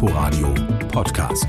Inforadio Podcast.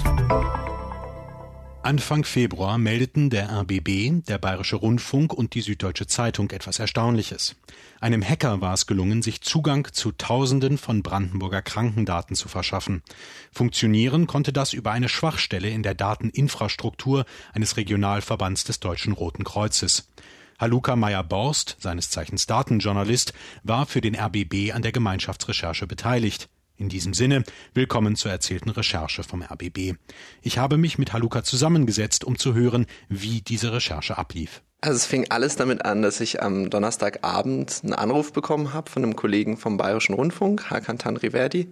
Anfang Februar meldeten der RBB, der Bayerische Rundfunk und die Süddeutsche Zeitung etwas Erstaunliches. Einem Hacker war es gelungen, sich Zugang zu Tausenden von Brandenburger Krankendaten zu verschaffen. Funktionieren konnte das über eine Schwachstelle in der Dateninfrastruktur eines Regionalverbands des Deutschen Roten Kreuzes. Haluka Meyer-Borst, seines Zeichens Datenjournalist, war für den RBB an der Gemeinschaftsrecherche beteiligt. In diesem Sinne, willkommen zur erzählten Recherche vom RBB. Ich habe mich mit Haluka zusammengesetzt, um zu hören, wie diese Recherche ablief. Also es fing alles damit an, dass ich am Donnerstagabend einen Anruf bekommen habe von einem Kollegen vom Bayerischen Rundfunk, Hakan Tanriverdi,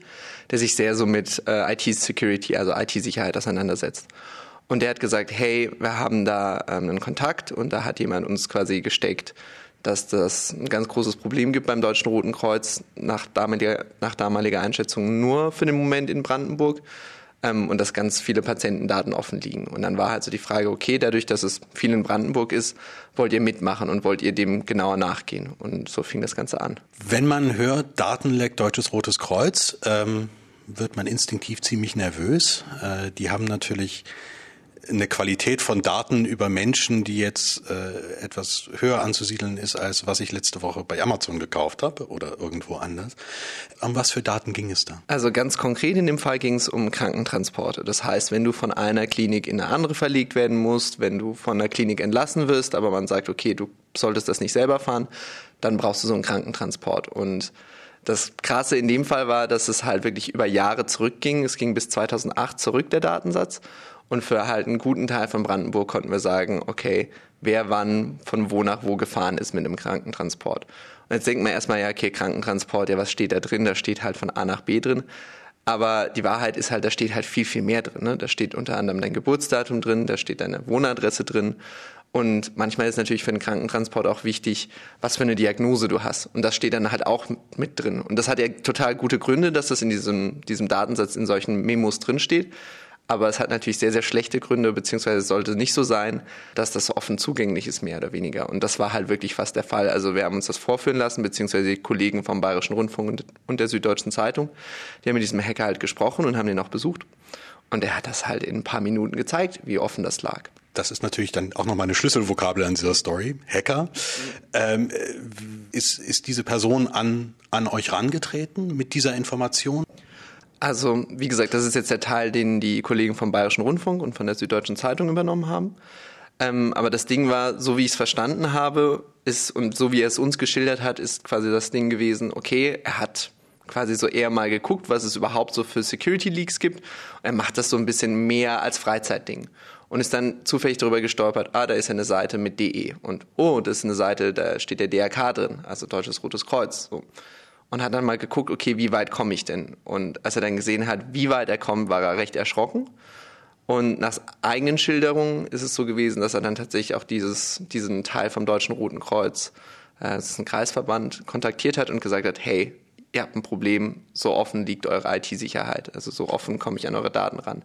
der sich sehr so mit äh, IT-Security, also IT-Sicherheit auseinandersetzt. Und der hat gesagt, hey, wir haben da ähm, einen Kontakt und da hat jemand uns quasi gesteckt, dass das ein ganz großes Problem gibt beim Deutschen Roten Kreuz nach damaliger, nach damaliger Einschätzung nur für den Moment in Brandenburg ähm, und dass ganz viele Patientendaten offen liegen. Und dann war halt so die Frage, okay, dadurch, dass es viel in Brandenburg ist, wollt ihr mitmachen und wollt ihr dem genauer nachgehen? Und so fing das Ganze an. Wenn man hört, Datenleck Deutsches Rotes Kreuz, ähm, wird man instinktiv ziemlich nervös. Äh, die haben natürlich eine Qualität von Daten über Menschen, die jetzt äh, etwas höher anzusiedeln ist, als was ich letzte Woche bei Amazon gekauft habe oder irgendwo anders. Um was für Daten ging es da? Also ganz konkret in dem Fall ging es um Krankentransporte. Das heißt, wenn du von einer Klinik in eine andere verlegt werden musst, wenn du von einer Klinik entlassen wirst, aber man sagt, okay, du solltest das nicht selber fahren, dann brauchst du so einen Krankentransport. Und das Krasse in dem Fall war, dass es halt wirklich über Jahre zurückging. Es ging bis 2008 zurück, der Datensatz. Und für halt einen guten Teil von Brandenburg konnten wir sagen, okay, wer wann von wo nach wo gefahren ist mit dem Krankentransport. Und jetzt denkt man erstmal, ja, okay, Krankentransport, ja, was steht da drin? Da steht halt von A nach B drin. Aber die Wahrheit ist halt, da steht halt viel, viel mehr drin. Ne? Da steht unter anderem dein Geburtsdatum drin, da steht deine Wohnadresse drin. Und manchmal ist natürlich für den Krankentransport auch wichtig, was für eine Diagnose du hast. Und das steht dann halt auch mit drin. Und das hat ja total gute Gründe, dass das in diesem, diesem Datensatz in solchen Memos drin steht. Aber es hat natürlich sehr, sehr schlechte Gründe, beziehungsweise sollte nicht so sein, dass das offen zugänglich ist, mehr oder weniger. Und das war halt wirklich fast der Fall. Also wir haben uns das vorführen lassen, beziehungsweise die Kollegen vom Bayerischen Rundfunk und der Süddeutschen Zeitung, die haben mit diesem Hacker halt gesprochen und haben den auch besucht. Und er hat das halt in ein paar Minuten gezeigt, wie offen das lag. Das ist natürlich dann auch nochmal eine Schlüsselvokabel an dieser Story. Hacker. Ähm, ist, ist diese Person an, an euch rangetreten mit dieser Information? Also, wie gesagt, das ist jetzt der Teil, den die Kollegen vom Bayerischen Rundfunk und von der Süddeutschen Zeitung übernommen haben. Ähm, aber das Ding war, so wie ich es verstanden habe, ist, und so wie er es uns geschildert hat, ist quasi das Ding gewesen, okay, er hat quasi so eher mal geguckt, was es überhaupt so für Security Leaks gibt. Er macht das so ein bisschen mehr als Freizeitding. Und ist dann zufällig darüber gestolpert, ah, da ist ja eine Seite mit DE. Und oh, das ist eine Seite, da steht der DRK drin, also Deutsches Rotes Kreuz. So und hat dann mal geguckt, okay, wie weit komme ich denn? Und als er dann gesehen hat, wie weit er kommt, war er recht erschrocken. Und nach eigenen Schilderungen ist es so gewesen, dass er dann tatsächlich auch dieses, diesen Teil vom Deutschen Roten Kreuz, äh, das ist ein Kreisverband, kontaktiert hat und gesagt hat, hey, ihr habt ein Problem, so offen liegt eure IT-Sicherheit. Also so offen komme ich an eure Daten ran.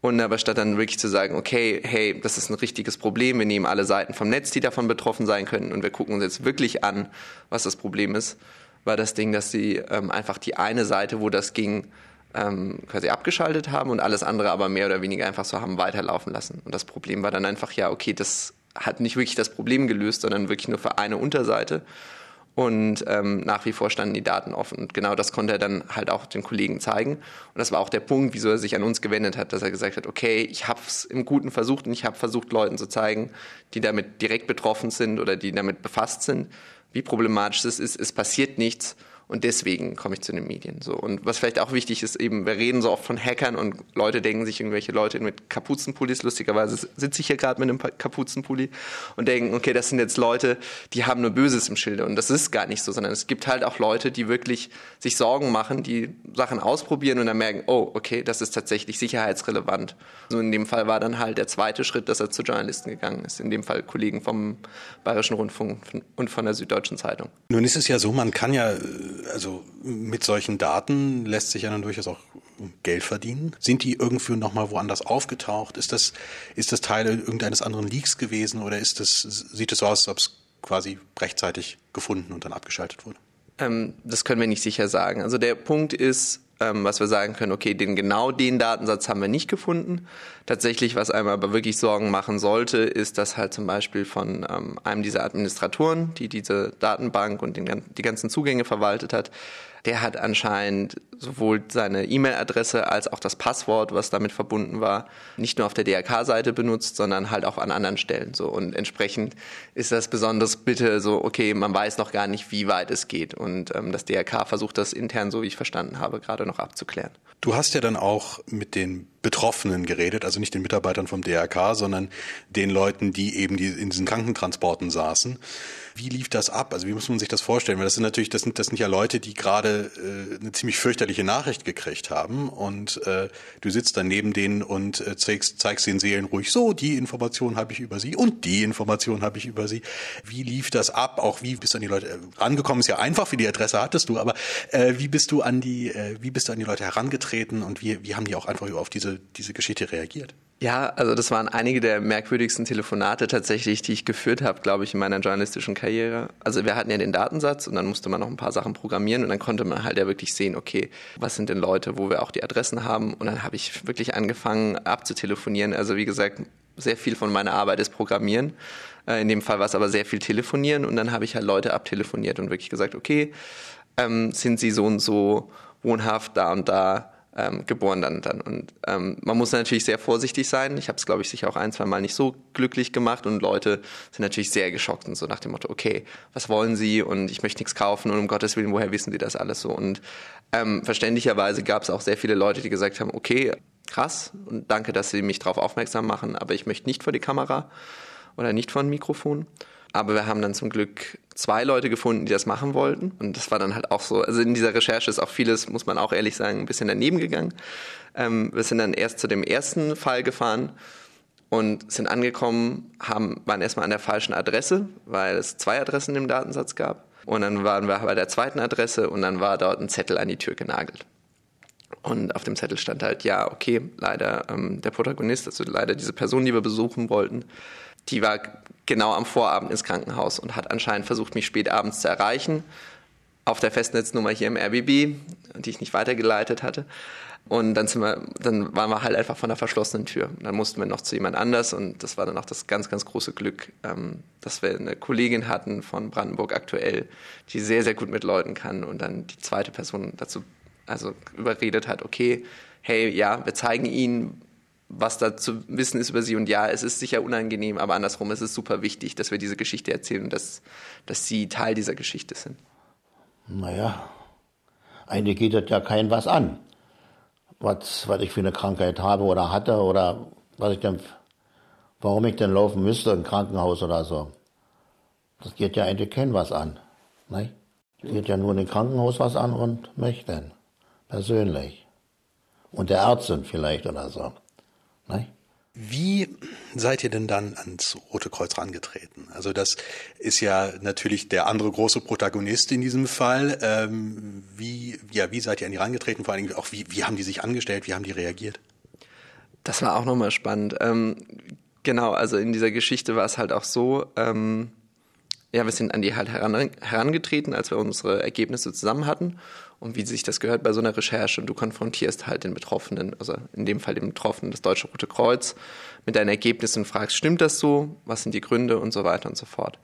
Und aber statt dann wirklich zu sagen, okay, hey, das ist ein richtiges Problem, wir nehmen alle Seiten vom Netz, die davon betroffen sein könnten und wir gucken uns jetzt wirklich an, was das Problem ist, war das Ding, dass sie ähm, einfach die eine Seite, wo das ging, ähm, quasi abgeschaltet haben und alles andere aber mehr oder weniger einfach so haben weiterlaufen lassen. Und das Problem war dann einfach, ja, okay, das hat nicht wirklich das Problem gelöst, sondern wirklich nur für eine Unterseite. Und ähm, nach wie vor standen die Daten offen. Und genau das konnte er dann halt auch den Kollegen zeigen. Und das war auch der Punkt, wieso er sich an uns gewendet hat, dass er gesagt hat, okay, ich habe es im Guten versucht und ich habe versucht, Leuten zu zeigen, die damit direkt betroffen sind oder die damit befasst sind, wie problematisch es ist, es passiert nichts und deswegen komme ich zu den Medien. So. Und was vielleicht auch wichtig ist, eben, wir reden so oft von Hackern und Leute denken sich irgendwelche Leute mit Kapuzenpullis, lustigerweise sitze ich hier gerade mit einem Kapuzenpulli und denken, okay, das sind jetzt Leute, die haben nur Böses im Schilde. Und das ist gar nicht so, sondern es gibt halt auch Leute, die wirklich sich Sorgen machen, die Sachen ausprobieren und dann merken, oh, okay, das ist tatsächlich sicherheitsrelevant. So in dem Fall war dann halt der zweite Schritt, dass er zu Journalisten gegangen ist. In dem Fall Kollegen vom Bayerischen Rundfunk und von der Süddeutschen Zeitung. Nun ist es ja so, man kann ja also mit solchen Daten lässt sich ja dann durchaus auch Geld verdienen. Sind die irgendwie nochmal woanders aufgetaucht? Ist das, ist das Teil irgendeines anderen Leaks gewesen oder ist das, sieht es so aus, als ob es quasi rechtzeitig gefunden und dann abgeschaltet wurde? Ähm, das können wir nicht sicher sagen. Also der Punkt ist, ähm, was wir sagen können, okay, den genau den Datensatz haben wir nicht gefunden. Tatsächlich, was einem aber wirklich Sorgen machen sollte, ist, dass halt zum Beispiel von ähm, einem dieser Administratoren, die diese Datenbank und den, die ganzen Zugänge verwaltet hat, der hat anscheinend sowohl seine E-Mail-Adresse als auch das Passwort, was damit verbunden war, nicht nur auf der DRK-Seite benutzt, sondern halt auch an anderen Stellen. So und entsprechend ist das besonders bitte so, okay, man weiß noch gar nicht, wie weit es geht und ähm, das DRK versucht das intern, so wie ich verstanden habe, gerade noch abzuklären. Du hast ja dann auch mit den Betroffenen geredet, also nicht den Mitarbeitern vom DRK, sondern den Leuten, die eben die in diesen Krankentransporten saßen. Wie lief das ab? Also wie muss man sich das vorstellen? Weil das sind natürlich, das sind, das sind ja Leute, die gerade äh, eine ziemlich fürchterliche Nachricht gekriegt haben und äh, du sitzt dann neben denen und äh, zeigst, zeigst den Seelen ruhig so, die Information habe ich über sie und die Information habe ich über sie. Wie lief das ab? Auch wie bist du an die Leute äh, rangekommen? Ist ja einfach, wie die Adresse hattest du, aber äh, wie bist du an die, äh, wie bist du an die Leute herangetreten und wie, wie haben die auch einfach auf diese, diese Geschichte reagiert? Ja, also das waren einige der merkwürdigsten Telefonate tatsächlich, die ich geführt habe, glaube ich, in meiner journalistischen Karriere. Also wir hatten ja den Datensatz und dann musste man noch ein paar Sachen programmieren und dann konnte man halt ja wirklich sehen, okay, was sind denn Leute, wo wir auch die Adressen haben und dann habe ich wirklich angefangen abzutelefonieren. Also wie gesagt, sehr viel von meiner Arbeit ist Programmieren. Äh, in dem Fall war es aber sehr viel Telefonieren und dann habe ich halt Leute abtelefoniert und wirklich gesagt, okay, ähm, sind sie so und so wohnhaft da und da ähm, geboren dann. dann. Und ähm, man muss natürlich sehr vorsichtig sein. Ich habe es, glaube ich, sicher auch ein, zwei Mal nicht so glücklich gemacht und Leute sind natürlich sehr geschockt und so nach dem Motto, okay, was wollen Sie und ich möchte nichts kaufen und um Gottes Willen, woher wissen Sie das alles so? Und ähm, verständlicherweise gab es auch sehr viele Leute, die gesagt haben, okay, krass und danke, dass Sie mich darauf aufmerksam machen, aber ich möchte nicht vor die Kamera oder nicht vor ein Mikrofon. Aber wir haben dann zum Glück zwei Leute gefunden, die das machen wollten. Und das war dann halt auch so. Also in dieser Recherche ist auch vieles, muss man auch ehrlich sagen, ein bisschen daneben gegangen. Ähm, wir sind dann erst zu dem ersten Fall gefahren und sind angekommen, haben, waren erstmal an der falschen Adresse, weil es zwei Adressen im Datensatz gab. Und dann waren wir bei der zweiten Adresse und dann war dort ein Zettel an die Tür genagelt. Und auf dem Zettel stand halt, ja, okay, leider ähm, der Protagonist, also leider diese Person, die wir besuchen wollten, die war genau am Vorabend ins Krankenhaus und hat anscheinend versucht, mich spät abends zu erreichen. Auf der Festnetznummer hier im RBB, die ich nicht weitergeleitet hatte. Und dann, sind wir, dann waren wir halt einfach von der verschlossenen Tür. dann mussten wir noch zu jemand anders und das war dann auch das ganz, ganz große Glück, ähm, dass wir eine Kollegin hatten von Brandenburg aktuell, die sehr, sehr gut mit Leuten kann und dann die zweite Person dazu also überredet hat, okay, hey, ja, wir zeigen Ihnen, was da zu wissen ist über sie. Und ja, es ist sicher unangenehm, aber andersrum ist es super wichtig, dass wir diese Geschichte erzählen und dass, dass sie Teil dieser Geschichte sind. Naja, eigentlich geht das ja kein was an, was, was ich für eine Krankheit habe oder hatte oder was ich denn, warum ich denn laufen müsste im Krankenhaus oder so. Das geht ja eigentlich kein was an. Ne? Geht ja nur in dem Krankenhaus was an und mich denn. Persönlich. Und der Ärztin vielleicht oder so. Nein? Wie seid ihr denn dann ans Rote Kreuz rangetreten? Also das ist ja natürlich der andere große Protagonist in diesem Fall. Ähm, wie, ja, wie seid ihr an die rangetreten? Vor allen Dingen auch, wie, wie haben die sich angestellt? Wie haben die reagiert? Das war auch nochmal spannend. Ähm, genau, also in dieser Geschichte war es halt auch so, ähm, ja, wir sind an die halt heran, herangetreten, als wir unsere Ergebnisse zusammen hatten und wie sich das gehört bei so einer Recherche. Und du konfrontierst halt den Betroffenen, also in dem Fall den Betroffenen, das Deutsche Rote Kreuz, mit deinen Ergebnissen und fragst, stimmt das so? Was sind die Gründe und so weiter und so fort.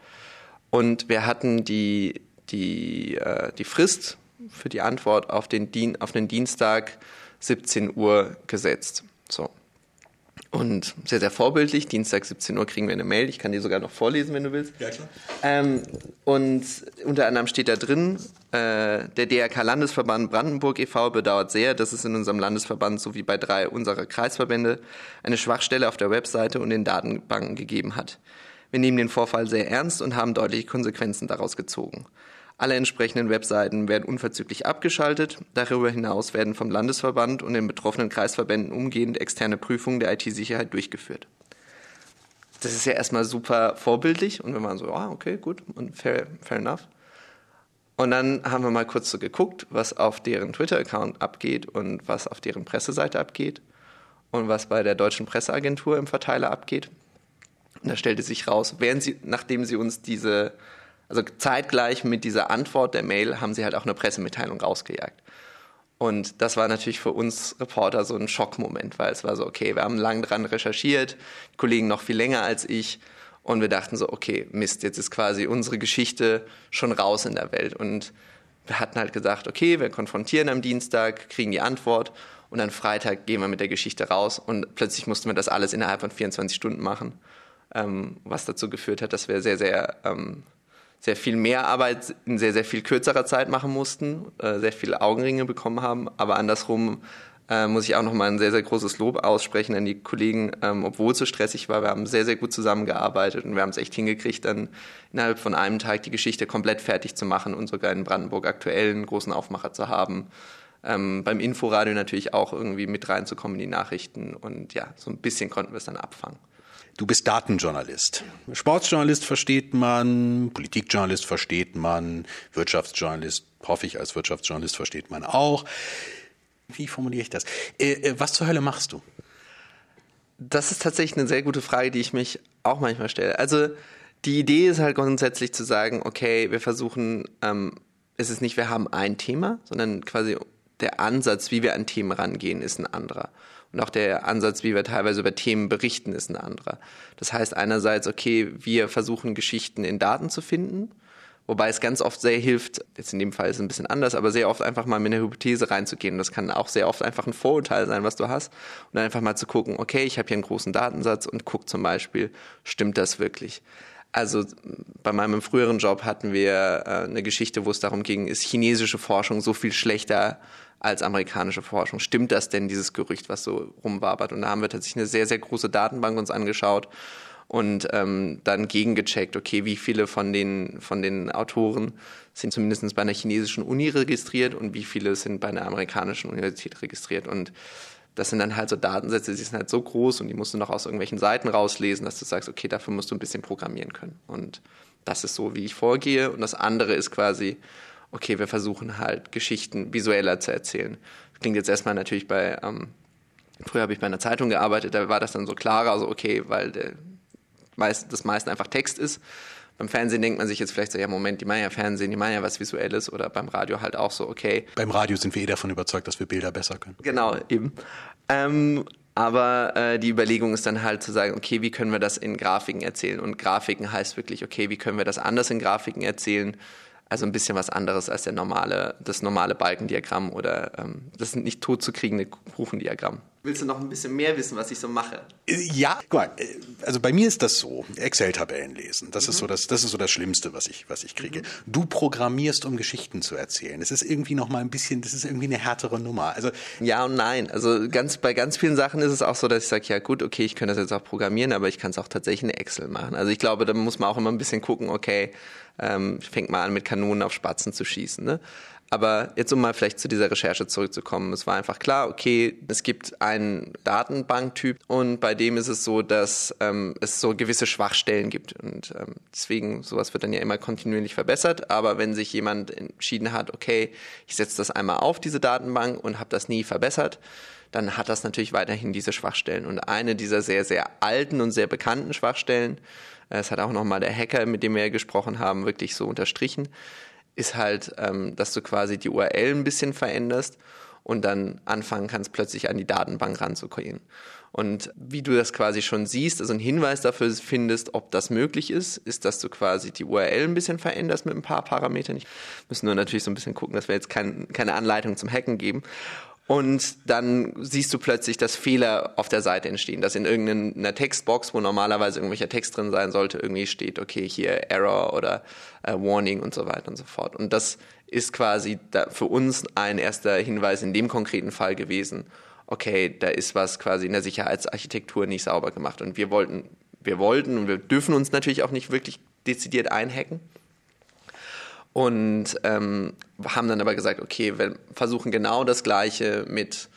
Und wir hatten die, die, äh, die Frist für die Antwort auf den, Dien auf den Dienstag 17 Uhr gesetzt. So. Und sehr, sehr vorbildlich. Dienstag 17 Uhr kriegen wir eine Mail. Ich kann die sogar noch vorlesen, wenn du willst. Ja, klar. Ähm, und unter anderem steht da drin, der DRK-Landesverband Brandenburg e.V. bedauert sehr, dass es in unserem Landesverband sowie bei drei unserer Kreisverbände eine Schwachstelle auf der Webseite und den Datenbanken gegeben hat. Wir nehmen den Vorfall sehr ernst und haben deutliche Konsequenzen daraus gezogen. Alle entsprechenden Webseiten werden unverzüglich abgeschaltet. Darüber hinaus werden vom Landesverband und den betroffenen Kreisverbänden umgehend externe Prüfungen der IT-Sicherheit durchgeführt. Das ist ja erstmal super vorbildlich und wir waren so, ah, okay, gut und fair, fair enough. Und dann haben wir mal kurz so geguckt, was auf deren Twitter-Account abgeht und was auf deren Presseseite abgeht und was bei der deutschen Presseagentur im Verteiler abgeht. Und da stellte sich raus, während sie, nachdem sie uns diese also zeitgleich mit dieser Antwort der Mail haben sie halt auch eine Pressemitteilung rausgejagt. Und das war natürlich für uns Reporter so ein Schockmoment, weil es war so, okay, wir haben lange dran recherchiert, Kollegen noch viel länger als ich. Und wir dachten so, okay, Mist, jetzt ist quasi unsere Geschichte schon raus in der Welt. Und wir hatten halt gesagt, okay, wir konfrontieren am Dienstag, kriegen die Antwort. Und dann Freitag gehen wir mit der Geschichte raus. Und plötzlich mussten wir das alles innerhalb von 24 Stunden machen, ähm, was dazu geführt hat, dass wir sehr, sehr, ähm, sehr viel mehr Arbeit in sehr, sehr viel kürzerer Zeit machen mussten, äh, sehr viele Augenringe bekommen haben, aber andersrum äh, muss ich auch nochmal ein sehr, sehr großes Lob aussprechen an die Kollegen, ähm, obwohl es so stressig war. Wir haben sehr, sehr gut zusammengearbeitet und wir haben es echt hingekriegt, dann innerhalb von einem Tag die Geschichte komplett fertig zu machen und sogar in Brandenburg aktuell einen großen Aufmacher zu haben. Ähm, beim Inforadio natürlich auch irgendwie mit reinzukommen in die Nachrichten und ja, so ein bisschen konnten wir es dann abfangen. Du bist Datenjournalist. Sportsjournalist versteht man, Politikjournalist versteht man, Wirtschaftsjournalist, hoffe ich, als Wirtschaftsjournalist versteht man auch. Wie formuliere ich das? Äh, äh, was zur Hölle machst du? Das ist tatsächlich eine sehr gute Frage, die ich mich auch manchmal stelle. Also die Idee ist halt grundsätzlich zu sagen, okay, wir versuchen, ähm, es ist nicht, wir haben ein Thema, sondern quasi der Ansatz, wie wir an Themen rangehen, ist ein anderer. Und auch der Ansatz, wie wir teilweise über Themen berichten, ist ein anderer. Das heißt einerseits, okay, wir versuchen Geschichten in Daten zu finden Wobei es ganz oft sehr hilft, jetzt in dem Fall ist es ein bisschen anders, aber sehr oft einfach mal mit einer Hypothese reinzugehen. Das kann auch sehr oft einfach ein Vorurteil sein, was du hast. Und einfach mal zu gucken, okay, ich habe hier einen großen Datensatz und guck zum Beispiel, stimmt das wirklich? Also bei meinem früheren Job hatten wir äh, eine Geschichte, wo es darum ging, ist chinesische Forschung so viel schlechter als amerikanische Forschung? Stimmt das denn, dieses Gerücht, was so rumwabert? Und da haben wir tatsächlich eine sehr, sehr große Datenbank uns angeschaut und ähm, dann gegengecheckt, okay, wie viele von den, von den Autoren sind zumindest bei einer chinesischen Uni registriert und wie viele sind bei einer amerikanischen Universität registriert. Und das sind dann halt so Datensätze, die sind halt so groß und die musst du noch aus irgendwelchen Seiten rauslesen, dass du sagst, okay, dafür musst du ein bisschen programmieren können. Und das ist so, wie ich vorgehe. Und das andere ist quasi, okay, wir versuchen halt Geschichten visueller zu erzählen. Das klingt jetzt erstmal natürlich bei, ähm, früher habe ich bei einer Zeitung gearbeitet, da war das dann so klarer, also okay, weil der, meist, das meiste einfach Text ist. Beim Fernsehen denkt man sich jetzt vielleicht so, ja Moment, die meinen ja Fernsehen, die meinen ja was Visuelles oder beim Radio halt auch so, okay. Beim Radio sind wir eh davon überzeugt, dass wir Bilder besser können. Genau, eben. Ähm, aber äh, die Überlegung ist dann halt zu sagen, okay, wie können wir das in Grafiken erzählen? Und Grafiken heißt wirklich, okay, wie können wir das anders in Grafiken erzählen? Also ein bisschen was anderes als der normale, das normale Balkendiagramm oder ähm, das nicht tot zu kriegende Kuchendiagramm. Willst du noch ein bisschen mehr wissen, was ich so mache? Äh, ja, guck mal, äh, also bei mir ist das so, Excel-Tabellen lesen. Das mhm. ist so das, das ist so das Schlimmste, was ich, was ich kriege. Mhm. Du programmierst, um Geschichten zu erzählen. Es ist irgendwie noch mal ein bisschen, das ist irgendwie eine härtere Nummer. Also ja und nein. Also ganz bei ganz vielen Sachen ist es auch so, dass ich sage, ja gut, okay, ich könnte das jetzt auch programmieren, aber ich kann es auch tatsächlich in Excel machen. Also ich glaube, da muss man auch immer ein bisschen gucken, okay, ähm, fängt mal an mit Kanonen auf Spatzen zu schießen. Ne? Aber jetzt um mal vielleicht zu dieser Recherche zurückzukommen. Es war einfach klar, okay, es gibt einen Datenbanktyp und bei dem ist es so, dass ähm, es so gewisse Schwachstellen gibt. Und ähm, deswegen, sowas wird dann ja immer kontinuierlich verbessert. Aber wenn sich jemand entschieden hat, okay, ich setze das einmal auf, diese Datenbank, und habe das nie verbessert, dann hat das natürlich weiterhin diese Schwachstellen. Und eine dieser sehr, sehr alten und sehr bekannten Schwachstellen, äh, das hat auch nochmal der Hacker, mit dem wir gesprochen haben, wirklich so unterstrichen, ist halt, ähm, dass du quasi die URL ein bisschen veränderst und dann anfangen kannst, plötzlich an die Datenbank ranzukommen. Und wie du das quasi schon siehst, also ein Hinweis dafür findest, ob das möglich ist, ist, dass du quasi die URL ein bisschen veränderst mit ein paar Parametern. Ich müssen nur natürlich so ein bisschen gucken, dass wir jetzt kein, keine Anleitung zum Hacken geben. Und dann siehst du plötzlich, dass Fehler auf der Seite entstehen, dass in irgendeiner Textbox, wo normalerweise irgendwelcher Text drin sein sollte, irgendwie steht, okay, hier Error oder äh, Warning und so weiter und so fort. Und das ist quasi für uns ein erster Hinweis in dem konkreten Fall gewesen, okay, da ist was quasi in der Sicherheitsarchitektur nicht sauber gemacht. Und wir wollten, wir wollten und wir dürfen uns natürlich auch nicht wirklich dezidiert einhacken und ähm, haben dann aber gesagt, okay, wir versuchen genau das Gleiche mit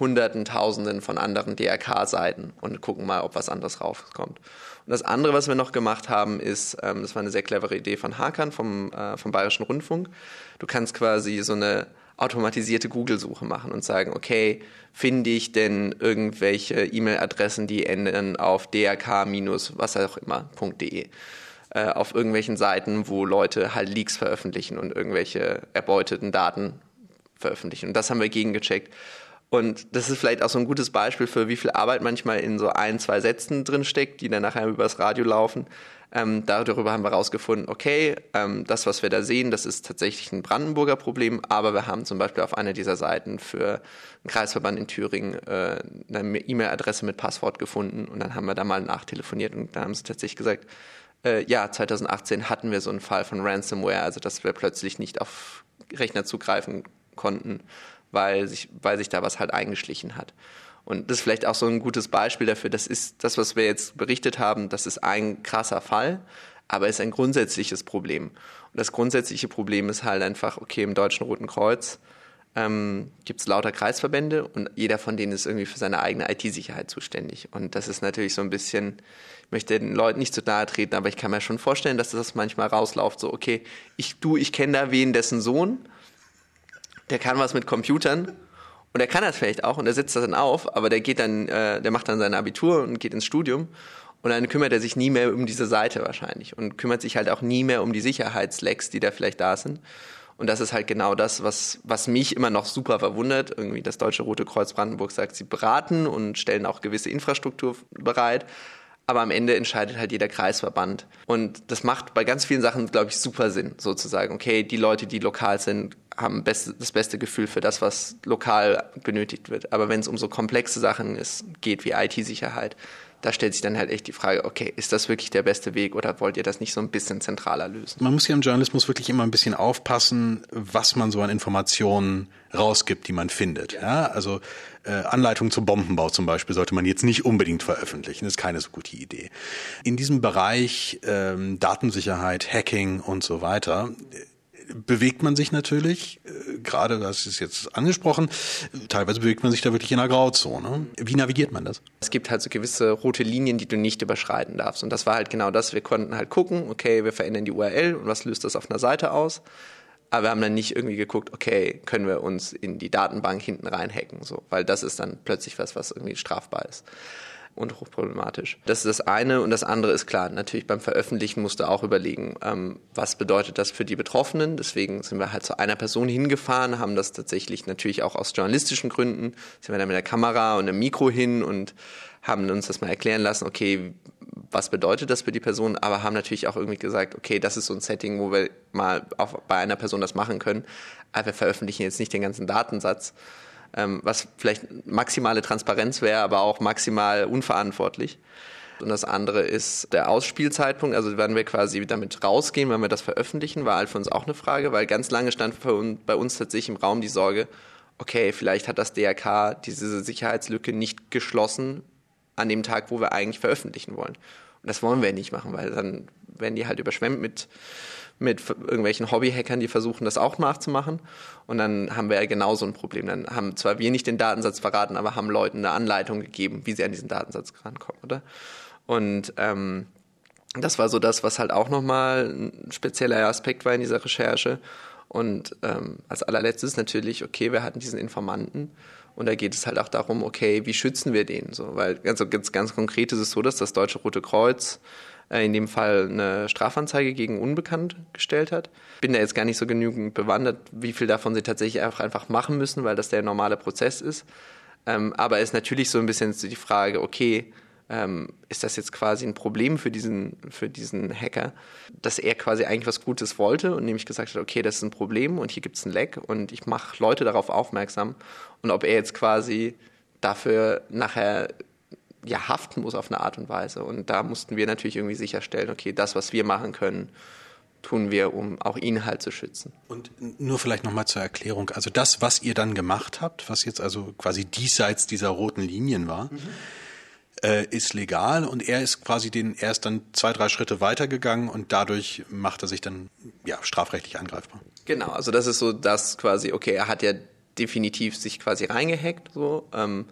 Hunderten, Tausenden von anderen DRK-Seiten und gucken mal, ob was anderes rauskommt. Und das andere, was wir noch gemacht haben, ist, ähm, das war eine sehr clevere Idee von Hakan vom, äh, vom Bayerischen Rundfunk. Du kannst quasi so eine automatisierte Google-Suche machen und sagen, okay, finde ich denn irgendwelche E-Mail-Adressen, die enden auf drk-was auch immer.de äh, auf irgendwelchen Seiten, wo Leute halt Leaks veröffentlichen und irgendwelche erbeuteten Daten veröffentlichen. Und das haben wir gegengecheckt. Und das ist vielleicht auch so ein gutes Beispiel für, wie viel Arbeit manchmal in so ein, zwei Sätzen drinsteckt, die dann nachher übers Radio laufen. Ähm, darüber haben wir herausgefunden, okay, ähm, das, was wir da sehen, das ist tatsächlich ein Brandenburger Problem, aber wir haben zum Beispiel auf einer dieser Seiten für einen Kreisverband in Thüringen äh, eine E-Mail-Adresse mit Passwort gefunden und dann haben wir da mal nachtelefoniert und da haben sie tatsächlich gesagt, äh, ja, 2018 hatten wir so einen Fall von Ransomware, also dass wir plötzlich nicht auf Rechner zugreifen konnten, weil sich, weil sich da was halt eingeschlichen hat. Und das ist vielleicht auch so ein gutes Beispiel dafür. Das ist das, was wir jetzt berichtet haben, das ist ein krasser Fall, aber es ist ein grundsätzliches Problem. Und das grundsätzliche Problem ist halt einfach, okay, im Deutschen Roten Kreuz ähm, gibt es lauter Kreisverbände und jeder von denen ist irgendwie für seine eigene IT-Sicherheit zuständig. Und das ist natürlich so ein bisschen, möchte den Leuten nicht zu nahe treten, aber ich kann mir schon vorstellen, dass das manchmal rausläuft, so, okay, ich, du, ich kenne da wen, dessen Sohn, der kann was mit Computern und er kann das vielleicht auch und er setzt das dann auf, aber der geht dann, äh, der macht dann sein Abitur und geht ins Studium und dann kümmert er sich nie mehr um diese Seite wahrscheinlich und kümmert sich halt auch nie mehr um die Sicherheitslecks, die da vielleicht da sind. Und das ist halt genau das, was, was mich immer noch super verwundert. Irgendwie das Deutsche Rote Kreuz Brandenburg sagt, sie beraten und stellen auch gewisse Infrastruktur bereit. Aber am Ende entscheidet halt jeder Kreisverband. Und das macht bei ganz vielen Sachen, glaube ich, super Sinn, sozusagen. Okay, die Leute, die lokal sind, haben beste, das beste Gefühl für das, was lokal benötigt wird. Aber wenn es um so komplexe Sachen ist, geht wie IT-Sicherheit, da stellt sich dann halt echt die Frage, okay, ist das wirklich der beste Weg oder wollt ihr das nicht so ein bisschen zentraler lösen? Man muss ja im Journalismus wirklich immer ein bisschen aufpassen, was man so an Informationen rausgibt, die man findet. Ja, also äh, Anleitung zum Bombenbau zum Beispiel sollte man jetzt nicht unbedingt veröffentlichen. Das ist keine so gute Idee. In diesem Bereich ähm, Datensicherheit, Hacking und so weiter bewegt man sich natürlich, äh, gerade das ist jetzt angesprochen, teilweise bewegt man sich da wirklich in einer Grauzone. Wie navigiert man das? Es gibt halt so gewisse rote Linien, die du nicht überschreiten darfst. Und das war halt genau das. Wir konnten halt gucken, okay, wir verändern die URL und was löst das auf einer Seite aus? Aber wir haben dann nicht irgendwie geguckt, okay, können wir uns in die Datenbank hinten reinhacken, so, weil das ist dann plötzlich was, was irgendwie strafbar ist und hochproblematisch. Das ist das eine und das andere ist klar. Natürlich beim Veröffentlichen musst du auch überlegen, ähm, was bedeutet das für die Betroffenen. Deswegen sind wir halt zu einer Person hingefahren, haben das tatsächlich natürlich auch aus journalistischen Gründen, sind wir da mit der Kamera und einem Mikro hin und haben uns das mal erklären lassen, okay, was bedeutet das für die Person, aber haben natürlich auch irgendwie gesagt, okay, das ist so ein Setting, wo wir mal auch bei einer Person das machen können, aber wir veröffentlichen jetzt nicht den ganzen Datensatz, ähm, was vielleicht maximale Transparenz wäre, aber auch maximal unverantwortlich. Und das andere ist der Ausspielzeitpunkt, also werden wir quasi damit rausgehen, wenn wir das veröffentlichen, war halt für uns auch eine Frage, weil ganz lange stand bei uns tatsächlich im Raum die Sorge, okay, vielleicht hat das DRK diese Sicherheitslücke nicht geschlossen an dem Tag, wo wir eigentlich veröffentlichen wollen. Und das wollen wir nicht machen, weil dann werden die halt überschwemmt mit mit irgendwelchen Hobbyhackern, die versuchen, das auch nachzumachen. Und dann haben wir ja genauso ein Problem. Dann haben zwar wir nicht den Datensatz verraten, aber haben Leuten eine Anleitung gegeben, wie sie an diesen Datensatz rankommen, oder? Und ähm, das war so das, was halt auch nochmal ein spezieller Aspekt war in dieser Recherche. Und ähm, als allerletztes natürlich, okay, wir hatten diesen Informanten und da geht es halt auch darum, okay, wie schützen wir den? So, weil also ganz, ganz konkret ist es so, dass das Deutsche Rote Kreuz äh, in dem Fall eine Strafanzeige gegen Unbekannt gestellt hat. Bin da jetzt gar nicht so genügend bewandert, wie viel davon sie tatsächlich einfach, einfach machen müssen, weil das der normale Prozess ist. Ähm, aber ist natürlich so ein bisschen die Frage, okay, ähm, ist das jetzt quasi ein Problem für diesen, für diesen Hacker, dass er quasi eigentlich was Gutes wollte und nämlich gesagt hat, okay, das ist ein Problem und hier gibt es ein Leck und ich mache Leute darauf aufmerksam und ob er jetzt quasi dafür nachher ja, haften muss auf eine Art und Weise. Und da mussten wir natürlich irgendwie sicherstellen, okay, das, was wir machen können, tun wir, um auch ihn halt zu schützen. Und nur vielleicht nochmal zur Erklärung. Also das, was ihr dann gemacht habt, was jetzt also quasi diesseits dieser roten Linien war, mhm. Äh, ist legal und er ist quasi den, er ist dann zwei, drei Schritte weitergegangen und dadurch macht er sich dann ja strafrechtlich angreifbar. Genau, also das ist so das quasi, okay, er hat ja definitiv sich quasi reingehackt, so, ähm,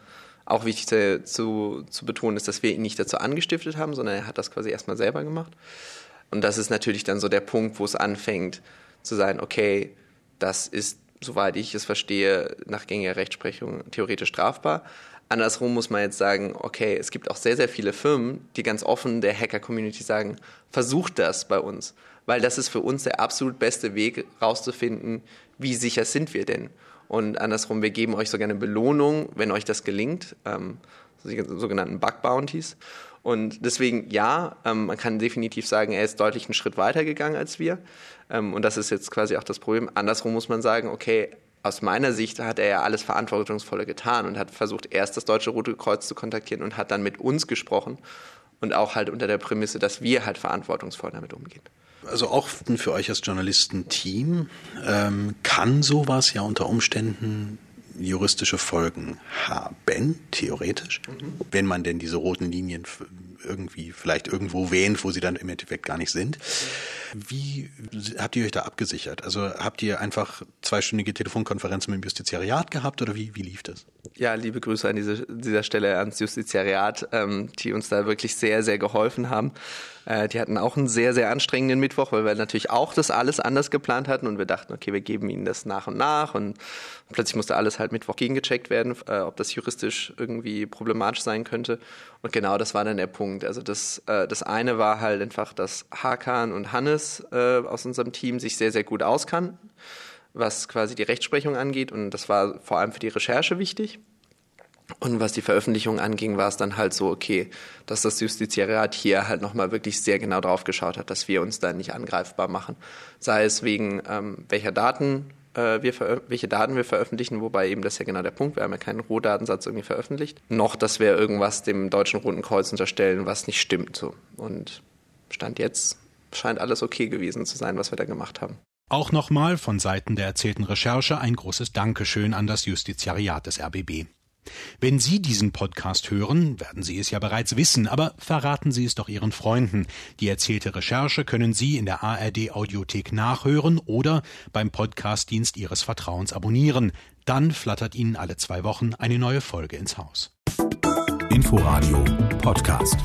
auch wichtig zu, zu, zu betonen ist, dass wir ihn nicht dazu angestiftet haben, sondern er hat das quasi erstmal selber gemacht. Und das ist natürlich dann so der Punkt, wo es anfängt zu sein, okay, das ist, soweit ich es verstehe, nach gängiger Rechtsprechung theoretisch strafbar. Andersrum muss man jetzt sagen, okay, es gibt auch sehr, sehr viele Firmen, die ganz offen der Hacker-Community sagen, versucht das bei uns, weil das ist für uns der absolut beste Weg, rauszufinden, wie sicher sind wir denn. Und andersrum, wir geben euch sogar eine Belohnung, wenn euch das gelingt, ähm, die sogenannten Bug Bounties. Und deswegen, ja, ähm, man kann definitiv sagen, er ist deutlich einen Schritt weiter gegangen als wir. Ähm, und das ist jetzt quasi auch das Problem. Andersrum muss man sagen, okay, aus meiner Sicht hat er ja alles Verantwortungsvolle getan und hat versucht, erst das Deutsche Rote Kreuz zu kontaktieren und hat dann mit uns gesprochen und auch halt unter der Prämisse, dass wir halt verantwortungsvoll damit umgehen. Also auch für euch als Journalistenteam ähm, kann sowas ja unter Umständen juristische Folgen haben, theoretisch, mhm. wenn man denn diese roten Linien irgendwie vielleicht irgendwo wähnt, wo sie dann im Endeffekt gar nicht sind. Wie habt ihr euch da abgesichert? Also habt ihr einfach zweistündige Telefonkonferenzen mit dem Justiziariat gehabt oder wie, wie lief das? Ja, liebe Grüße an diese, dieser Stelle ans Justiziariat, ähm, die uns da wirklich sehr, sehr geholfen haben. Äh, die hatten auch einen sehr, sehr anstrengenden Mittwoch, weil wir natürlich auch das alles anders geplant hatten und wir dachten, okay, wir geben ihnen das nach und nach und plötzlich musste alles halt Mittwoch gegengecheckt werden, äh, ob das juristisch irgendwie problematisch sein könnte. Und genau das war dann der Punkt. Also das, äh, das eine war halt einfach, dass Hakan und Hannes äh, aus unserem Team sich sehr, sehr gut auskannten, was quasi die Rechtsprechung angeht und das war vor allem für die Recherche wichtig. Und was die Veröffentlichung anging, war es dann halt so, okay, dass das Justiziariat hier halt nochmal wirklich sehr genau drauf geschaut hat, dass wir uns da nicht angreifbar machen. Sei es wegen ähm, welcher Daten äh, wir welche Daten wir veröffentlichen, wobei eben das ja genau der Punkt, wir haben ja keinen Rohdatensatz irgendwie veröffentlicht, noch, dass wir irgendwas dem Deutschen Roten Kreuz unterstellen, was nicht stimmt. So. Und Stand jetzt scheint alles okay gewesen zu sein, was wir da gemacht haben. Auch nochmal von Seiten der erzählten Recherche ein großes Dankeschön an das Justiziariat des RBB. Wenn Sie diesen Podcast hören, werden Sie es ja bereits wissen, aber verraten Sie es doch Ihren Freunden. Die erzählte Recherche können Sie in der ARD Audiothek nachhören oder beim Podcastdienst Ihres Vertrauens abonnieren. Dann flattert Ihnen alle zwei Wochen eine neue Folge ins Haus. Inforadio Podcast.